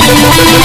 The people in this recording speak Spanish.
Thank